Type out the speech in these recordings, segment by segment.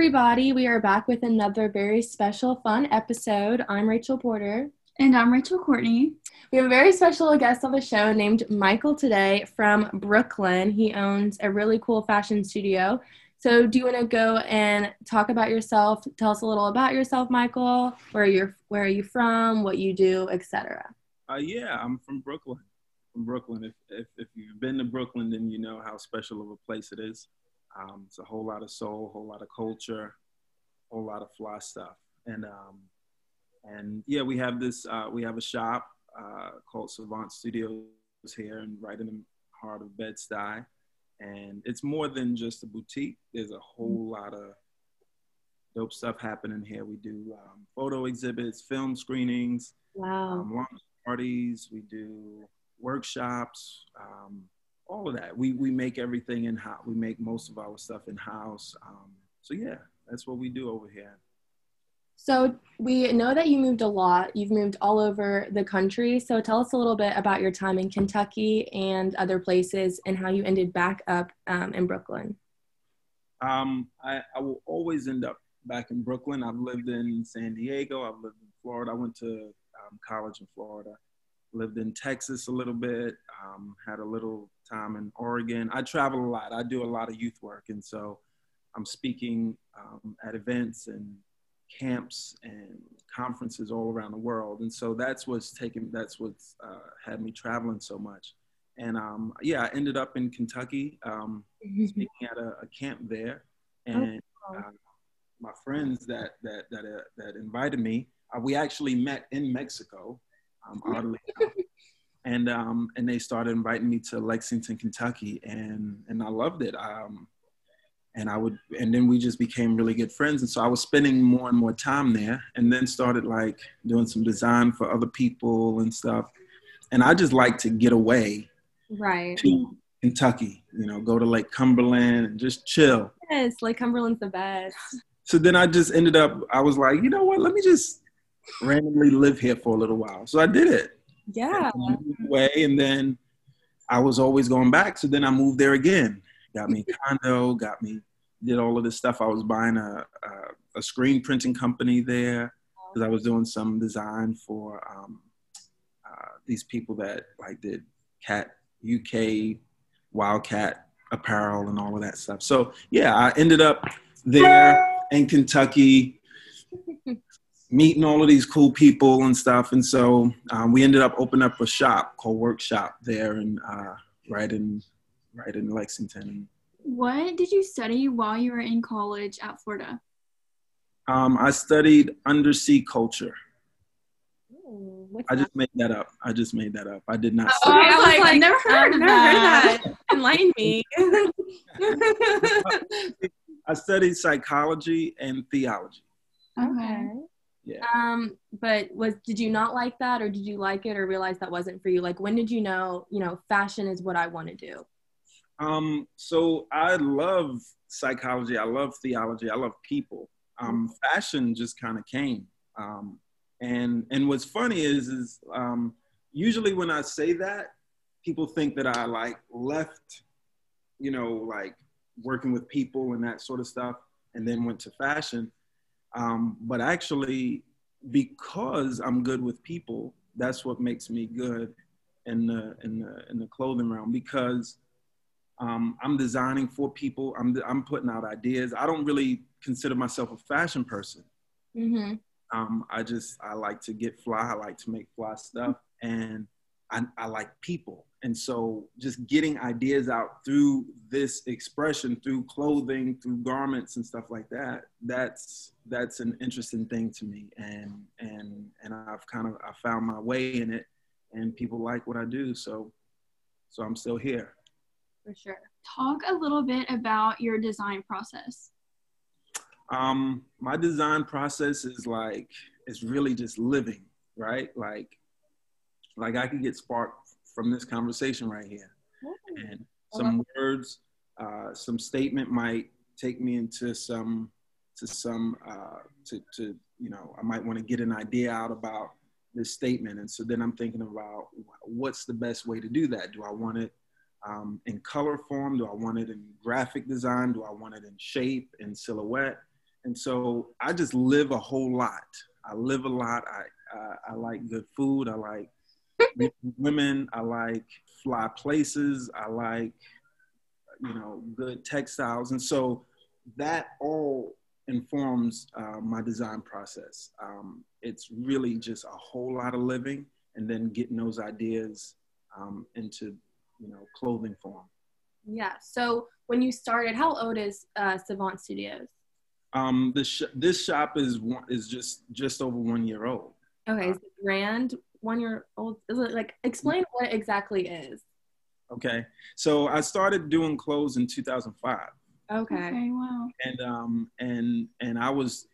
everybody. We are back with another very special, fun episode. I'm Rachel Porter. And I'm Rachel Courtney. We have a very special guest on the show named Michael today from Brooklyn. He owns a really cool fashion studio. So, do you want to go and talk about yourself? Tell us a little about yourself, Michael. Where you're, where are you from? What you do, etc. Uh, yeah, I'm from Brooklyn. From Brooklyn. If, if if you've been to Brooklyn, then you know how special of a place it is. Um, it's a whole lot of soul, a whole lot of culture, a whole lot of fly stuff. And um, and yeah, we have this. Uh, we have a shop uh, called Savant Studios here, and right in the heart of Bed Stuy. And it's more than just a boutique. There's a whole lot of dope stuff happening here. We do um, photo exhibits, film screenings, wow, um, launch parties. We do workshops. All of that. We we make everything in house. We make most of our stuff in house. Um, so yeah, that's what we do over here. So we know that you moved a lot. You've moved all over the country. So tell us a little bit about your time in Kentucky and other places, and how you ended back up um, in Brooklyn. Um, I, I will always end up back in Brooklyn. I've lived in San Diego. I've lived in Florida. I went to um, college in Florida lived in Texas a little bit, um, had a little time in Oregon. I travel a lot. I do a lot of youth work. And so I'm speaking um, at events and camps and conferences all around the world. And so that's what's taken, that's what's uh, had me traveling so much. And um, yeah, I ended up in Kentucky um, speaking at a, a, camp there. And uh, my friends that, that, that, uh, that invited me, uh, we actually met in Mexico um, oddly and um, and they started inviting me to Lexington, Kentucky, and and I loved it. Um, and I would, and then we just became really good friends. And so I was spending more and more time there, and then started like doing some design for other people and stuff. And I just like to get away, right? To Kentucky, you know, go to Lake Cumberland and just chill. Yes, Lake Cumberland's the best. So then I just ended up. I was like, you know what? Let me just randomly live here for a little while. So I did it. Yeah. Away, and then I was always going back. So then I moved there again. Got me a condo. Got me did all of this stuff. I was buying a a, a screen printing company there because I was doing some design for um, uh, these people that like did cat UK Wildcat apparel and all of that stuff. So yeah, I ended up there in Kentucky meeting all of these cool people and stuff. And so um, we ended up opening up a shop called Workshop there and uh, right in right in Lexington. What did you study while you were in college at Florida? Um, I studied undersea culture. Ooh, I just made that up. I just made that up. I did not. Oh, I was like, like never heard, never that. heard that. Enlighten me. I studied psychology and theology. Okay. Yeah. Um, but was did you not like that or did you like it or realize that wasn't for you? Like when did you know, you know, fashion is what I want to do? Um, so I love psychology, I love theology, I love people. Um, mm-hmm. fashion just kind of came. Um, and and what's funny is is um, usually when I say that, people think that I like left, you know, like working with people and that sort of stuff, and then went to fashion. Um, but actually, because I'm good with people, that's what makes me good in the in the in the clothing realm. Because um, I'm designing for people. I'm I'm putting out ideas. I don't really consider myself a fashion person. Mm-hmm. Um, I just I like to get fly. I like to make fly stuff, and I, I like people. And so just getting ideas out through this expression, through clothing, through garments and stuff like that, that's that's an interesting thing to me. And and and I've kind of I found my way in it and people like what I do. So so I'm still here. For sure. Talk a little bit about your design process. Um, my design process is like it's really just living, right? Like like I could get sparked from this conversation right here. And some words, uh, some statement might take me into some, to some, uh, to, to, you know, I might want to get an idea out about this statement. And so then I'm thinking about what's the best way to do that? Do I want it um, in color form? Do I want it in graphic design? Do I want it in shape and silhouette? and so I just live a whole lot. I live a lot. I uh, I like good food. I like women. I like fly places. I like you know good textiles, and so that all informs uh, my design process. Um, it's really just a whole lot of living and then getting those ideas um, into you know clothing form. Yeah. So when you started, how old is uh, Savant Studios? Um, this sh- this shop is one, is just just over one year old. Okay, is the brand one year old? Is it like explain what it exactly is? Okay, so I started doing clothes in 2005. Okay. Okay, wow. and um and and I was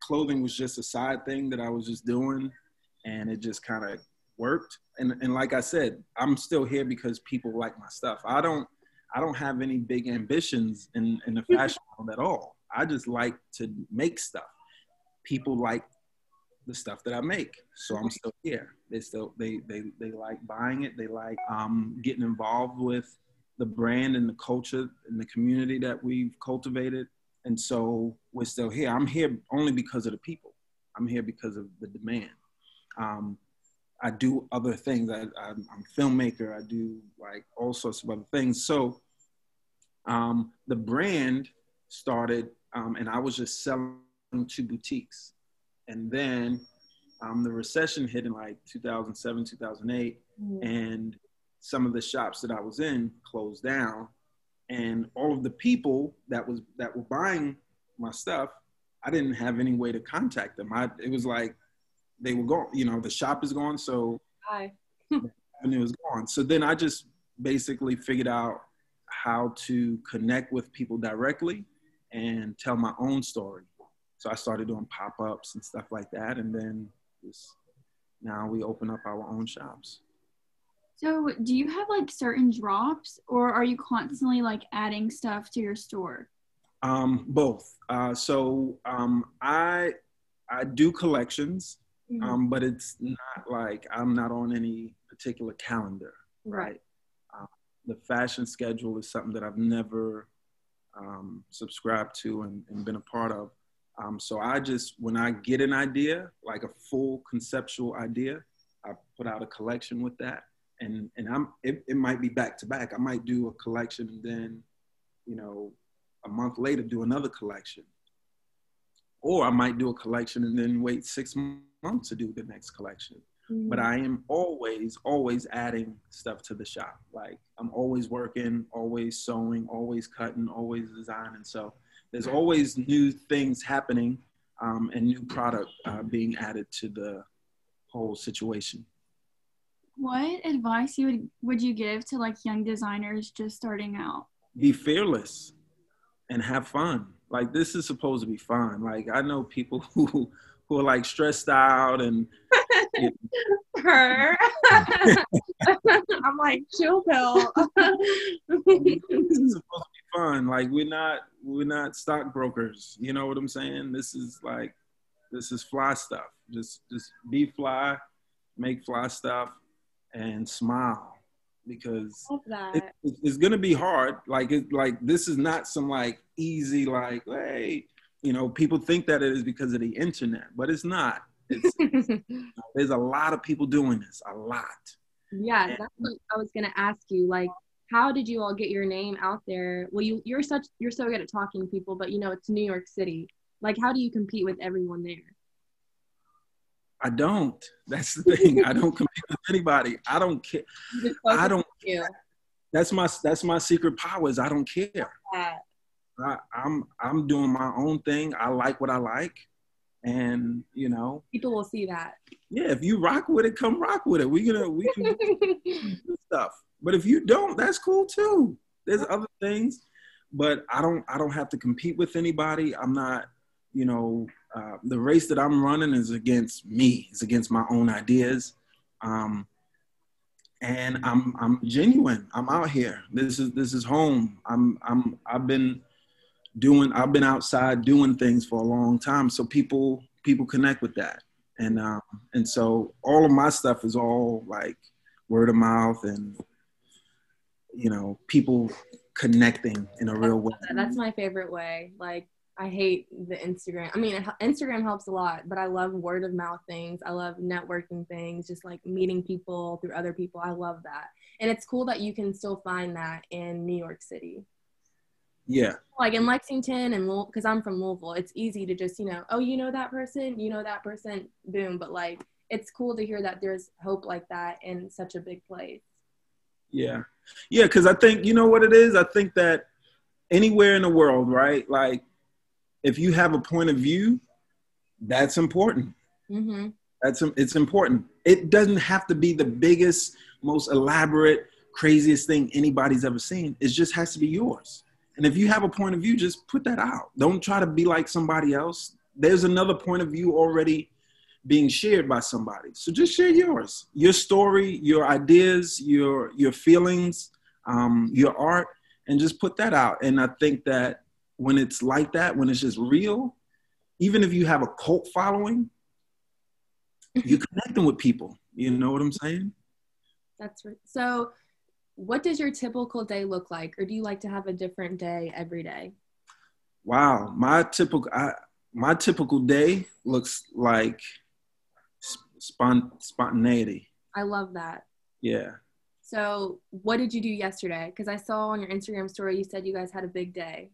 clothing was just a side thing that I was just doing, and it just kind of worked. And and like I said, I'm still here because people like my stuff. I don't I don't have any big ambitions in in the fashion world at all. I just like to make stuff. People like the stuff that I make, so I'm still here. They still they they they like buying it. They like um getting involved with the brand and the culture and the community that we've cultivated. And so we're still here. I'm here only because of the people. I'm here because of the demand. Um, I do other things. I, am a filmmaker. I do like all sorts of other things. So um, the brand started, um, and I was just selling to boutiques. And then um, the recession hit in like 2007, 2008, mm-hmm. and some of the shops that I was in closed down, and all of the people that was that were buying my stuff, I didn't have any way to contact them. I it was like they were gone. You know, the shop is gone, so Hi. and it was gone. So then I just basically figured out how to connect with people directly and tell my own story. So I started doing pop ups and stuff like that, and then just now we open up our own shops. So, do you have like certain drops, or are you constantly like adding stuff to your store? Um, both. Uh, so um, I I do collections, mm-hmm. um, but it's not like I'm not on any particular calendar, right? right? Uh, the fashion schedule is something that I've never um, subscribed to and, and, been a part of. Um, so I just when I get an idea, like a full conceptual idea, I put out a collection with that and and I'm it, it might be back to back. I might do a collection and then, you know, a month later do another collection. Or I might do a collection and then wait six months to do the next collection. Mm-hmm. But I am always, always adding stuff to the shop. Like I'm always working, always sewing, always cutting, always designing. So there's always new things happening um, and new product uh, being added to the whole situation. What advice you would would you give to like young designers just starting out? Be fearless and have fun. Like this is supposed to be fun. Like I know people who who are like stressed out and her. I'm like chill pill. this is supposed to fun. Like we're not we're not stockbrokers. You know what I'm saying? This is like this is fly stuff. Just just be fly, make fly stuff, and smile because it, it's gonna be hard. Like it, like this is not some like easy like hey, you know, people think that it is because of the internet, but it's not. It's, there's a lot of people doing this, a lot. Yeah, and, that's what I was gonna ask you. Like, how did you all get your name out there? Well, you you're such you're so good at talking to people, but you know it's New York City. Like, how do you compete with everyone there? I don't. That's the thing. I don't compete with anybody. I don't care. I don't care. That's my that's my secret power is I don't care. I, I'm I'm doing my own thing. I like what I like, and you know people will see that. Yeah, if you rock with it, come rock with it. We gonna we can do stuff. But if you don't, that's cool too. There's other things, but I don't I don't have to compete with anybody. I'm not you know uh, the race that I'm running is against me. It's against my own ideas. Um, and I'm I'm genuine. I'm out here. This is this is home. I'm I'm I've been doing I've been outside doing things for a long time. So people people connect with that. And um, and so all of my stuff is all like word of mouth and you know people connecting in a real way. That's my favorite way. Like I hate the Instagram. I mean, Instagram helps a lot, but I love word of mouth things. I love networking things, just like meeting people through other people. I love that. And it's cool that you can still find that in New York City. Yeah. Like in Lexington and because I'm from Louisville, it's easy to just, you know, oh, you know that person, you know that person, boom. But like, it's cool to hear that there's hope like that in such a big place. Yeah. Yeah. Cause I think, you know what it is? I think that anywhere in the world, right? Like, if you have a point of view, that's important. Mm-hmm. That's it's important. It doesn't have to be the biggest, most elaborate, craziest thing anybody's ever seen. It just has to be yours. And if you have a point of view, just put that out. Don't try to be like somebody else. There's another point of view already being shared by somebody. So just share yours, your story, your ideas, your your feelings, um, your art, and just put that out. And I think that when it's like that, when it's just real, even if you have a cult following, you're connecting with people. You know what I'm saying? That's right. So, what does your typical day look like, or do you like to have a different day every day? Wow, my typical I, my typical day looks like spont- spontaneity. I love that. Yeah. So, what did you do yesterday? Because I saw on your Instagram story you said you guys had a big day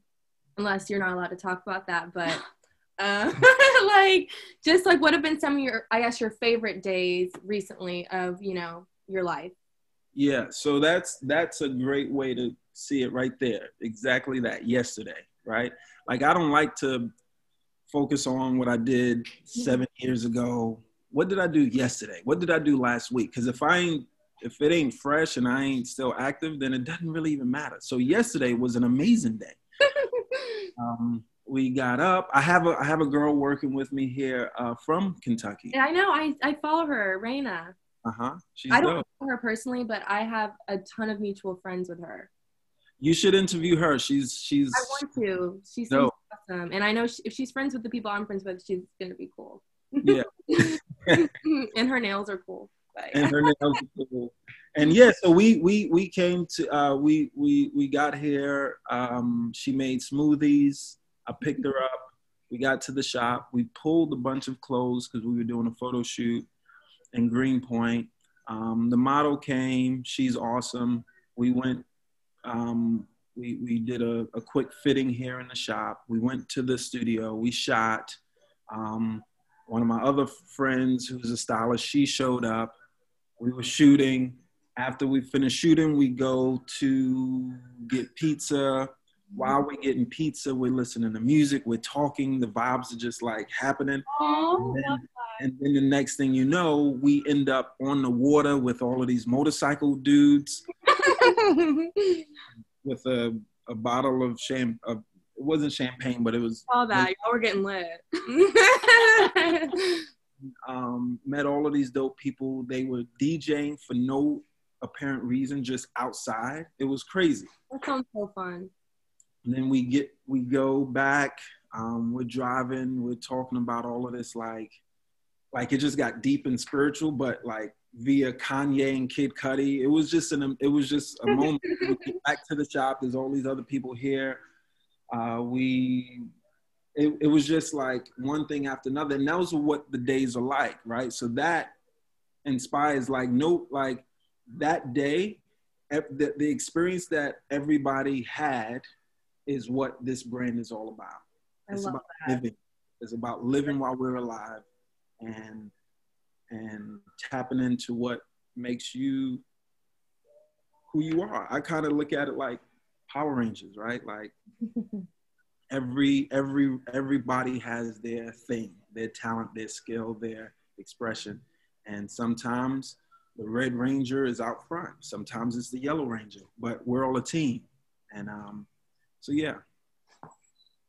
unless you're not allowed to talk about that. But uh, like, just like what have been some of your, I guess, your favorite days recently of you know your life? Yeah, so that's that's a great way to see it right there. Exactly that. Yesterday, right? Like I don't like to focus on what I did mm-hmm. seven years ago. What did I do yesterday? What did I do last week? Because if I ain't if it ain't fresh and I ain't still active, then it doesn't really even matter. So yesterday was an amazing day. um, we got up. I have a I have a girl working with me here uh, from Kentucky. Yeah, I know. I I follow her, Raina. Uh huh. I don't dope. know her personally, but I have a ton of mutual friends with her. You should interview her. She's she's. I want to. She's awesome, and I know she, if she's friends with the people I'm friends with, she's gonna be cool. Yeah. and her nails are cool. And her nails are cool and yeah, so we we we came to uh, we we we got here. Um, she made smoothies. I picked her up. We got to the shop. We pulled a bunch of clothes because we were doing a photo shoot in Greenpoint. Um, the model came. She's awesome. We went. Um, we we did a, a quick fitting here in the shop. We went to the studio. We shot. Um, one of my other friends, who's a stylist, she showed up. We were shooting after we finish shooting, we go to get pizza. While we're getting pizza, we're listening to music, we're talking, the vibes are just like happening. Oh, and, then, the next thing you know, we end up on the water with all of these motorcycle dudes with a, a bottle of champagne. It wasn't champagne, but it was. All that. Y'all were getting lit. um, met all of these dope people. They were DJing for no apparent reason just outside. It was crazy. That sounds so fun. And then we get we go back. Um, we're driving. We're talking about all of this like like it just got deep and spiritual, but like via Kanye and Kid Cudi. It was just an it was just a moment. back to the shop. There's all these other people here. Uh, we it, it was just like one thing after another, and that was what the days are like, right? So that inspires like no like that day, the, the experience that everybody had is what this brand is all about. It's about that. living. It's about living while we're alive and and tapping into what makes you who you are. I kind of look at it like Power Rangers, right? Like every every everybody has their thing, their talent, their skill, their expression. And sometimes the Red Ranger is out front. Sometimes it's the Yellow Ranger, but we're all a team. And um, so, yeah.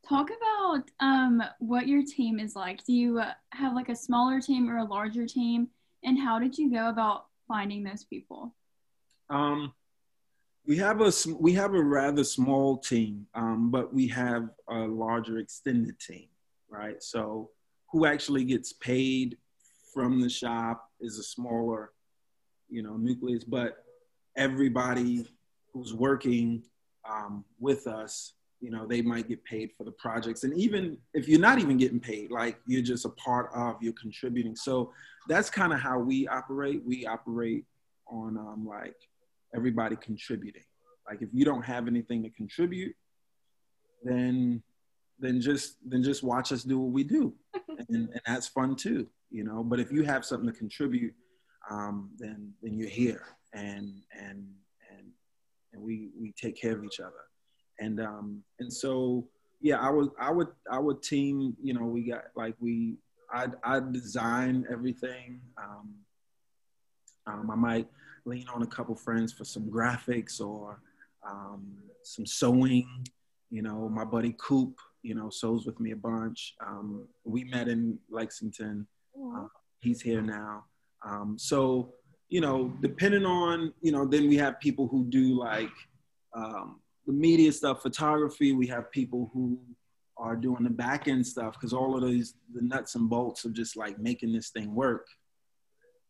Talk about um, what your team is like. Do you have like a smaller team or a larger team? And how did you go about finding those people? Um, we have a we have a rather small team, um, but we have a larger extended team, right? So, who actually gets paid from the shop is a smaller you know, nucleus, but everybody who's working um, with us you know they might get paid for the projects. And even if you're not even getting paid like you're just a part of you're contributing. So that's kind of how we operate. We operate on um, like everybody contributing. Like if you don't have anything to contribute then then just then just watch us do what we do. And, and that's fun too you know? But if you have something to contribute um, then then you're here. And and and and we we take care of each other and um and so yeah i would i would i would team you know we got like we i i design everything. Um, um i might lean on a couple friends for some graphics or um, some sewing you know my buddy coop you know sews with me a bunch. Um, we met in lexington. Uh, he's here now. Um, so you know depending on you know then we have people who do like um, the media stuff, photography, we have people who are doing the back end stuff because all of these the nuts and bolts of just like making this thing work,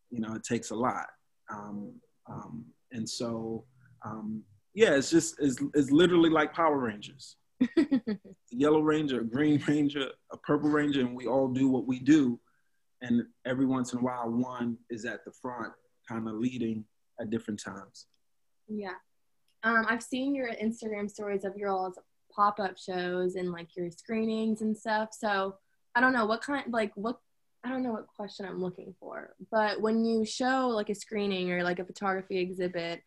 you know, it takes a lot. Um, um, and so, um, yeah, it's just it's, it's literally like Power Rangers. yellow ranger, a green ranger, a purple ranger, and we all do what we do. And every once in a while, one is at the front, kind of leading at different times. Yeah. Um, I've seen your Instagram stories of your all's pop up shows and like your screenings and stuff. So I don't know what kind, like, what, I don't know what question I'm looking for, but when you show like a screening or like a photography exhibit,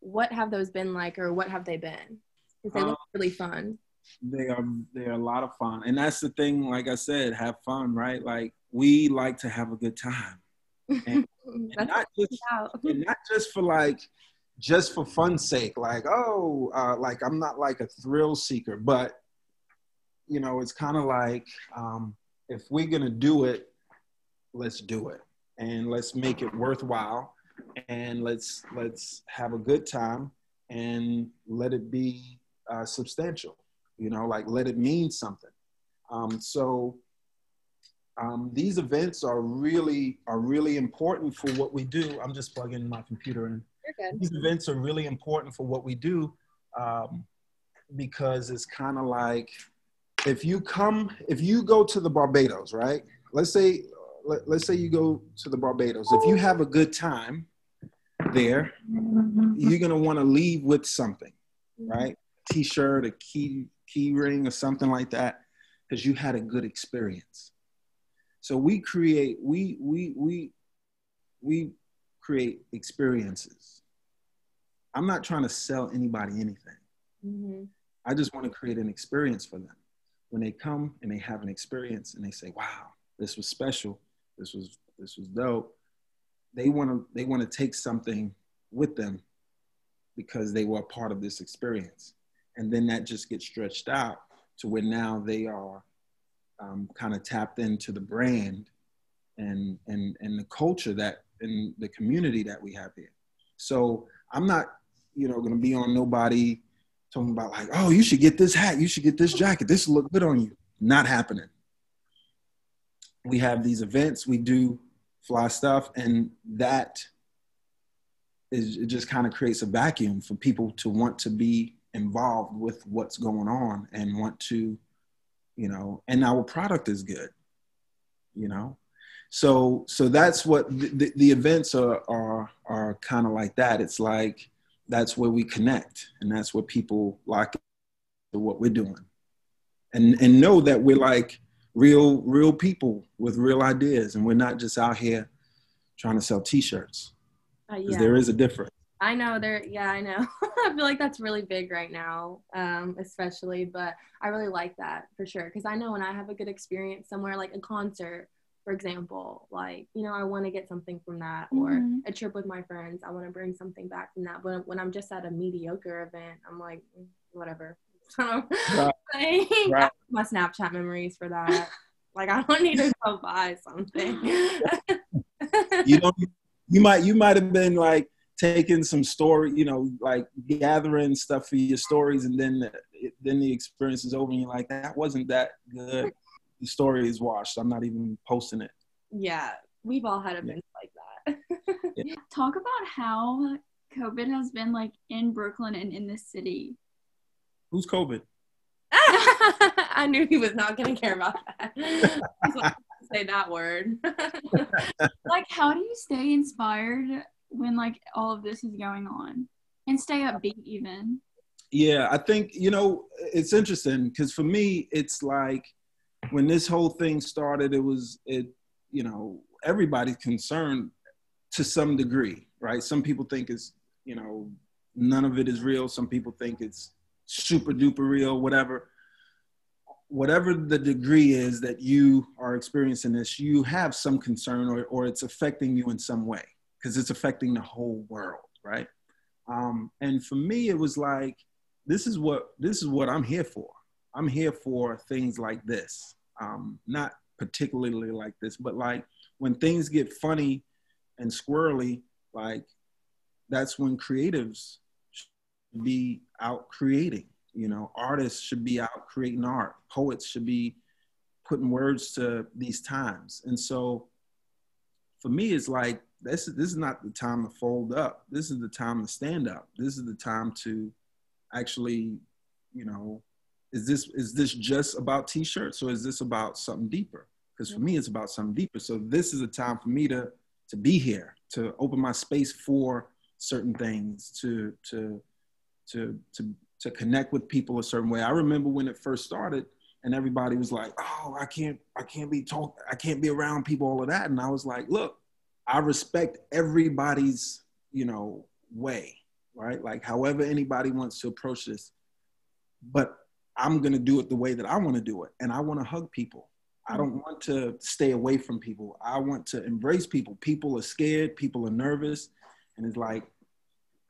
what have those been like or what have they been? Because they um, look really fun. They are, they're a lot of fun. And that's the thing, like I said, have fun, right? Like we like to have a good time. And, and not, just, and not just for like, just for fun's sake, like, oh, uh, like I'm not like a thrill seeker, but you know, it's kind of like um, if we're gonna do it, let's do it, and let's make it worthwhile, and let's let's have a good time, and let it be uh, substantial, you know, like let it mean something. Um, so um, these events are really are really important for what we do. I'm just plugging my computer in. These events are really important for what we do um, because it's kind of like if you come, if you go to the Barbados, right? Let's say, let, let's say you go to the Barbados. If you have a good time there, you're gonna want to leave with something, right? T-shirt, a key key ring, or something like that, because you had a good experience. So we create, we we we we create experiences. I'm not trying to sell anybody anything. Mm-hmm. I just want to create an experience for them. When they come and they have an experience and they say, "Wow, this was special. This was this was dope." They want to they want to take something with them because they were a part of this experience, and then that just gets stretched out to where now they are um, kind of tapped into the brand and and and the culture that in the community that we have here. So I'm not, you know, gonna be on nobody talking about like, oh, you should get this hat, you should get this jacket, this look good on you. Not happening. We have these events, we do fly stuff, and that is it just kind of creates a vacuum for people to want to be involved with what's going on and want to, you know, and our product is good, you know so so that's what the, the events are are are kind of like that. It's like that's where we connect and that's where people like what we're doing. And and know that we're like real real people with real ideas and we're not just out here trying to sell t-shirts. Uh, yeah. there is a difference. I know there yeah i know. I feel like that's really big right now um, especially but i really like that for sure because i know when i have a good experience somewhere like a concert for example like you know i want to get something from that or mm-hmm. a trip with my friends i want to bring something back from that but when i'm just at a mediocre event i'm like mm, whatever right. right. my snapchat memories for that like i don't need to go buy something you know you might you might have been like taking some story you know like gathering stuff for your stories and then the, then the experience is over and you're like that wasn't that good the story is washed. I'm not even posting it. Yeah, we've all had events yeah. like that. yeah. Talk about how COVID has been like in Brooklyn and in the city. Who's COVID? I knew he was not going to care about that. say that word. like, how do you stay inspired when like all of this is going on and stay upbeat even? Yeah, I think you know it's interesting because for me, it's like when this whole thing started, it was it you know everybody's concerned to some degree, right? Some people think it's you know none of it is real. Some people think it's super duper real, whatever. Whatever the degree is that you are experiencing this, you have some concern or, or it's affecting you in some way because it's affecting the whole world, right? Um, and for me, it was like, this is what this is what I'm here for. I'm here for things like this, um, not particularly like this, but like when things get funny and squirrely, like that's when creatives should be out creating. You know, artists should be out creating art. Poets should be putting words to these times. And so for me, it's like this, this is not the time to fold up. This is the time to stand up. This is the time to actually, you know, is this is this just about t-shirts or is this about something deeper? Because for me, it's about something deeper. So this is a time for me to to be here, to open my space for certain things, to to to to to connect with people a certain way. I remember when it first started and everybody was like, "Oh, I can't I can't be talk I can't be around people all of that." And I was like, "Look, I respect everybody's, you know, way, right? Like however anybody wants to approach this. But I'm going to do it the way that I want to do it and I want to hug people. I don't want to stay away from people. I want to embrace people. People are scared, people are nervous, and it's like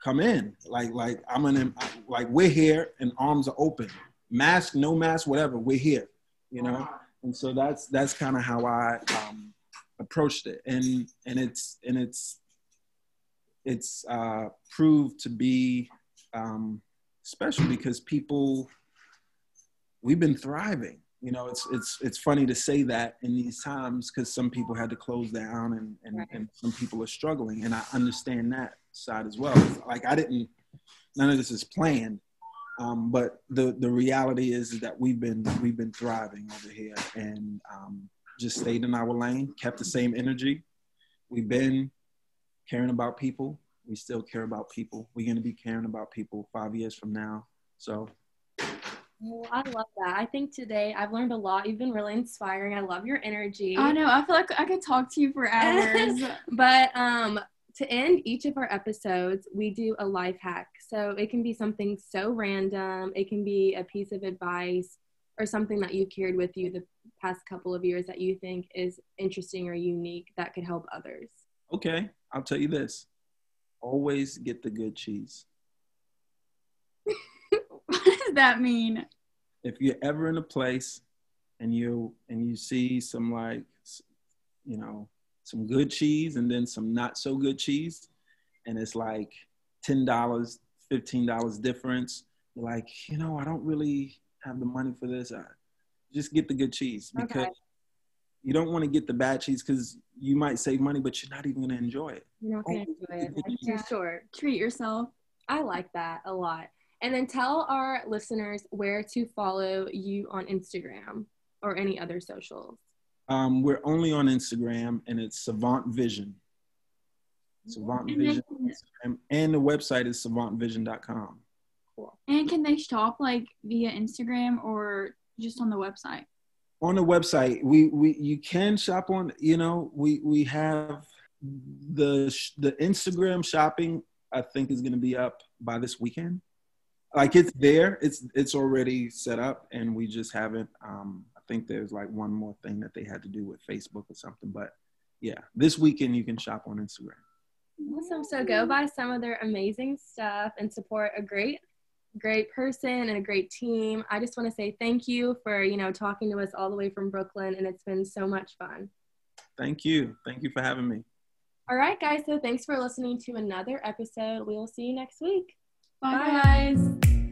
come in. Like like I'm an like we're here and arms are open. Mask, no mask, whatever. We're here, you know. And so that's that's kind of how I um, approached it, and and it's and it's it's uh, proved to be um, special because people we've been thriving. You know, it's it's it's funny to say that in these times because some people had to close down and and, right. and some people are struggling, and I understand that side as well. Like I didn't, none of this is planned, um, but the the reality is, that we've been we've been thriving over here and um, just stayed in our lane, kept the same energy. We've been caring about people. We still care about people. We're going to be caring about people five years from now. So. Well, I love that. I think today I've learned a lot. You've been really inspiring. I love your energy. I know. I feel like I could talk to you for hours. but um, to end each of our episodes, we do a life hack. So it can be something so random, it can be a piece of advice or something that you carried with you the past couple of years that you think is interesting or unique that could help others. Okay, I'll tell you this always get the good cheese. That mean? If you're ever in a place and you and you see some like you know some good cheese and then some not so good cheese. And it's like $10, $15 difference. You're like, you know, I don't really have the money for this. I just get the good cheese because okay. you don't want to get the bad cheese because you might save money, but you're not even going to enjoy it. You're not oh, going to enjoy it. It's too short. Treat yourself. I like that a lot. And then tell our listeners where to follow you on Instagram or any other socials. Um, we're only on Instagram, and it's Savant Vision. Savant Vision, and the website is savantvision.com. Cool. And can they shop like via Instagram or just on the website? On the website, we we you can shop on. You know, we we have the the Instagram shopping. I think is going to be up by this weekend. Like it's there, it's it's already set up, and we just haven't um, I think there's like one more thing that they had to do with Facebook or something. But yeah, this weekend you can shop on Instagram. Awesome. So go buy some of their amazing stuff and support a great, great person and a great team. I just want to say thank you for, you know, talking to us all the way from Brooklyn and it's been so much fun. Thank you. Thank you for having me. All right, guys. So thanks for listening to another episode. We will see you next week. Bye, Bye. guys.